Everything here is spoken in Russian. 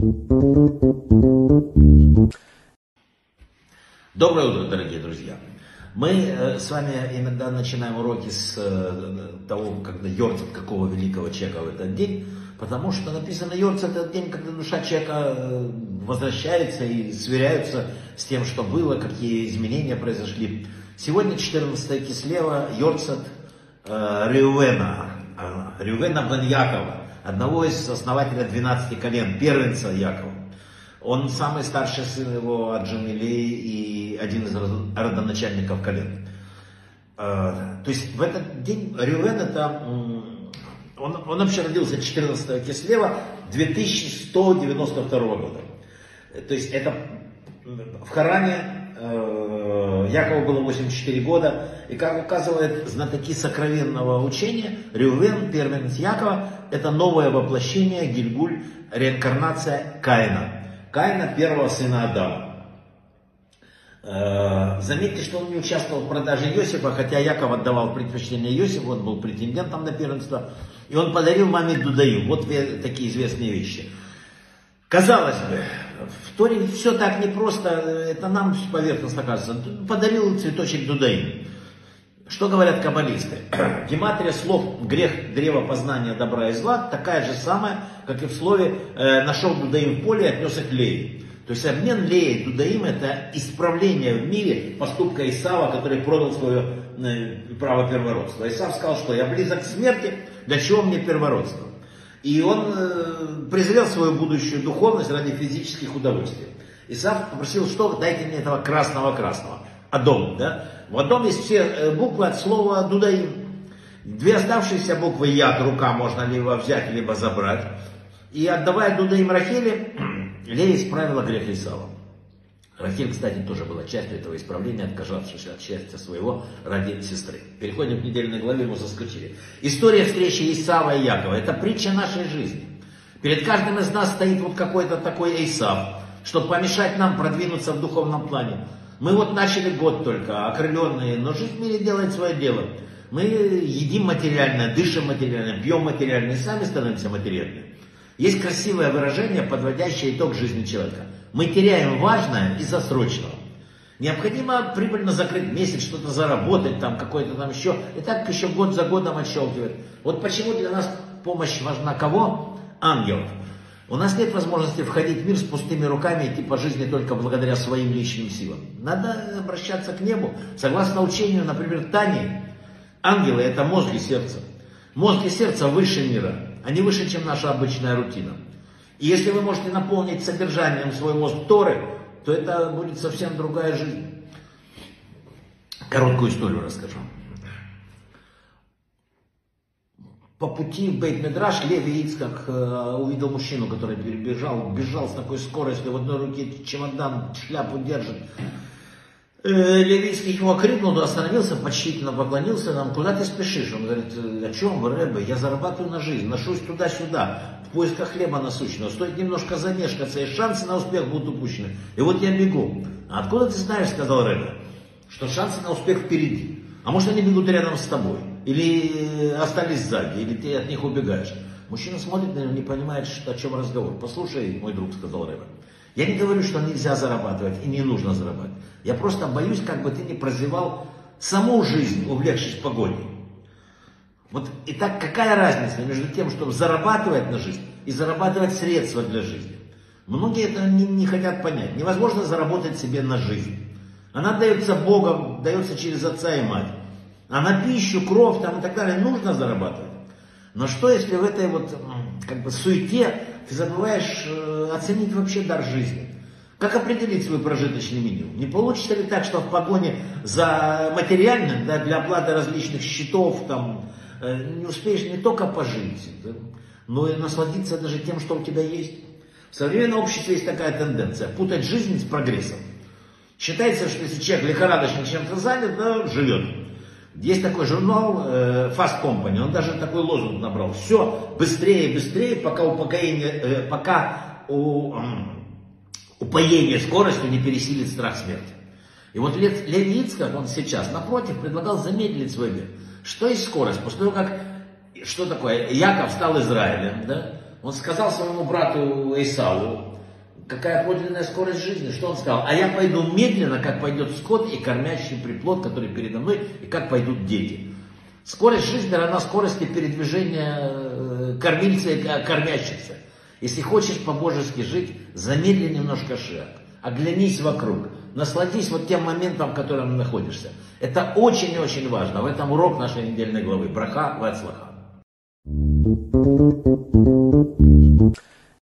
Доброе утро, дорогие друзья. Мы э, с вами иногда начинаем уроки с э, того, когда Йорцет какого великого человека в этот день, потому что написано Йорцет это день, когда душа человека э, возвращается и сверяются с тем, что было, какие изменения произошли. Сегодня 14 кислева Йорцет Рювена, Рювена бен одного из основателя 12 колен, первенца Якова. Он самый старший сын его Леи и один из родоначальников колен. Э, то есть в этот день Рювен это, он, он вообще родился 14 кислева 2192 года. То есть это в Харане э, Якову было 84 года, и как указывает знатоки сокровенного учения, Рювен, первенец Якова, это новое воплощение, Гильгуль, реинкарнация Каина. Каина, первого сына Адама. Э, заметьте, что он не участвовал в продаже Иосифа, хотя Яков отдавал предпочтение Иосифу, он был претендентом на первенство, и он подарил маме Дудаю. Вот такие известные вещи. Казалось бы, в Торе все так непросто, это нам поверхностно кажется. Подарил цветочек Дудаим. Что говорят каббалисты? Гематрия слов грех древа познания добра и зла такая же самая, как и в слове э, нашел Дудаим в поле и отнес их Леи. То есть обмен Леи и Дудаим это исправление в мире поступка Исава, который продал свое э, право первородства. Исав сказал, что я близок к смерти, для чего мне первородство? И он э, презрел свою будущую духовность ради физических удовольствий. Исав попросил, что дайте мне этого красного-красного. Адом, да? В Адом есть все э, буквы от слова Дудаим. Две оставшиеся буквы Яд, рука, можно либо взять, либо забрать. И отдавая Дудаим Рахеле, Лея исправила грех Исава. Рахиль, кстати, тоже была частью этого исправления, отказавшись от счастья своего ради сестры. Переходим к недельной главе, мы заскочили. История встречи Исава и Якова – это притча нашей жизни. Перед каждым из нас стоит вот какой-то такой Исав, чтобы помешать нам продвинуться в духовном плане. Мы вот начали год только, окрыленные, но жизнь в мире делает свое дело. Мы едим материально, дышим материально, пьем материально и сами становимся материальными. Есть красивое выражение, подводящее итог жизни человека. Мы теряем важное из-за срочного. Необходимо прибыльно закрыть месяц, что-то заработать, там какой-то там еще. И так еще год за годом отщелкивает. Вот почему для нас помощь важна кого? Ангелов. У нас нет возможности входить в мир с пустыми руками и идти по жизни только благодаря своим личным силам. Надо обращаться к небу. Согласно учению, например, Тани, ангелы это мозг и сердце. Мозг и сердце выше мира. Они выше, чем наша обычная рутина. И если вы можете наполнить содержанием свой мозг Торы, то это будет совсем другая жизнь. Короткую историю расскажу по пути в Бейт-Медраш Леви Ицкак э, увидел мужчину, который перебежал, бежал с такой скоростью, в одной руке чемодан, шляпу держит. Э, Левицкий его крикнул, остановился, почтительно поклонился нам, куда ты спешишь? Он говорит, о чем Рэбе? Я зарабатываю на жизнь, ношусь туда-сюда, в поисках хлеба насущного. Стоит немножко замешкаться, и шансы на успех будут упущены. И вот я бегу. А откуда ты знаешь, сказал Рэбе, что шансы на успех впереди? А может они бегут рядом с тобой? Или остались сзади, или ты от них убегаешь. Мужчина смотрит на него, не понимает, о чем разговор. Послушай, мой друг, сказал Рэбе, я не говорю, что нельзя зарабатывать и не нужно зарабатывать. Я просто боюсь, как бы ты не прозевал саму жизнь, увлекшись погоней. Вот и так какая разница между тем, чтобы зарабатывать на жизнь и зарабатывать средства для жизни? Многие это не, не хотят понять. Невозможно заработать себе на жизнь. Она дается Богом, дается через отца и мать. А на пищу, кровь там и так далее нужно зарабатывать. Но что если в этой вот как бы суете ты забываешь э, оценить вообще дар жизни? Как определить свой прожиточный минимум? Не получится ли так, что в погоне за материальным, да, для оплаты различных счетов, там, э, не успеешь не только пожить, да, но и насладиться даже тем, что у тебя есть? В современном обществе есть такая тенденция, путать жизнь с прогрессом. Считается, что если человек лихорадочно чем-то занят, да, живет. Есть такой журнал э, Fast Company, он даже такой лозунг набрал. Все быстрее, быстрее, пока упокоение, э, пока у, э, упоение скоростью не пересилит страх смерти. И вот Ицкак, он сейчас, напротив, предлагал замедлить свой мир. Что есть скорость? После того, как, что такое, Яков стал Израилем, да? Он сказал своему брату Исаву, какая подлинная скорость жизни, что он сказал? А я пойду медленно, как пойдет скот и кормящий приплод, который передо мной, и как пойдут дети. Скорость жизни равна скорости передвижения э, кормильца и кормящихся. Если хочешь по-божески жить, замедли немножко шаг, оглянись вокруг, насладись вот тем моментом, в котором находишься. Это очень и очень важно. В этом урок нашей недельной главы. Браха Вацлаха.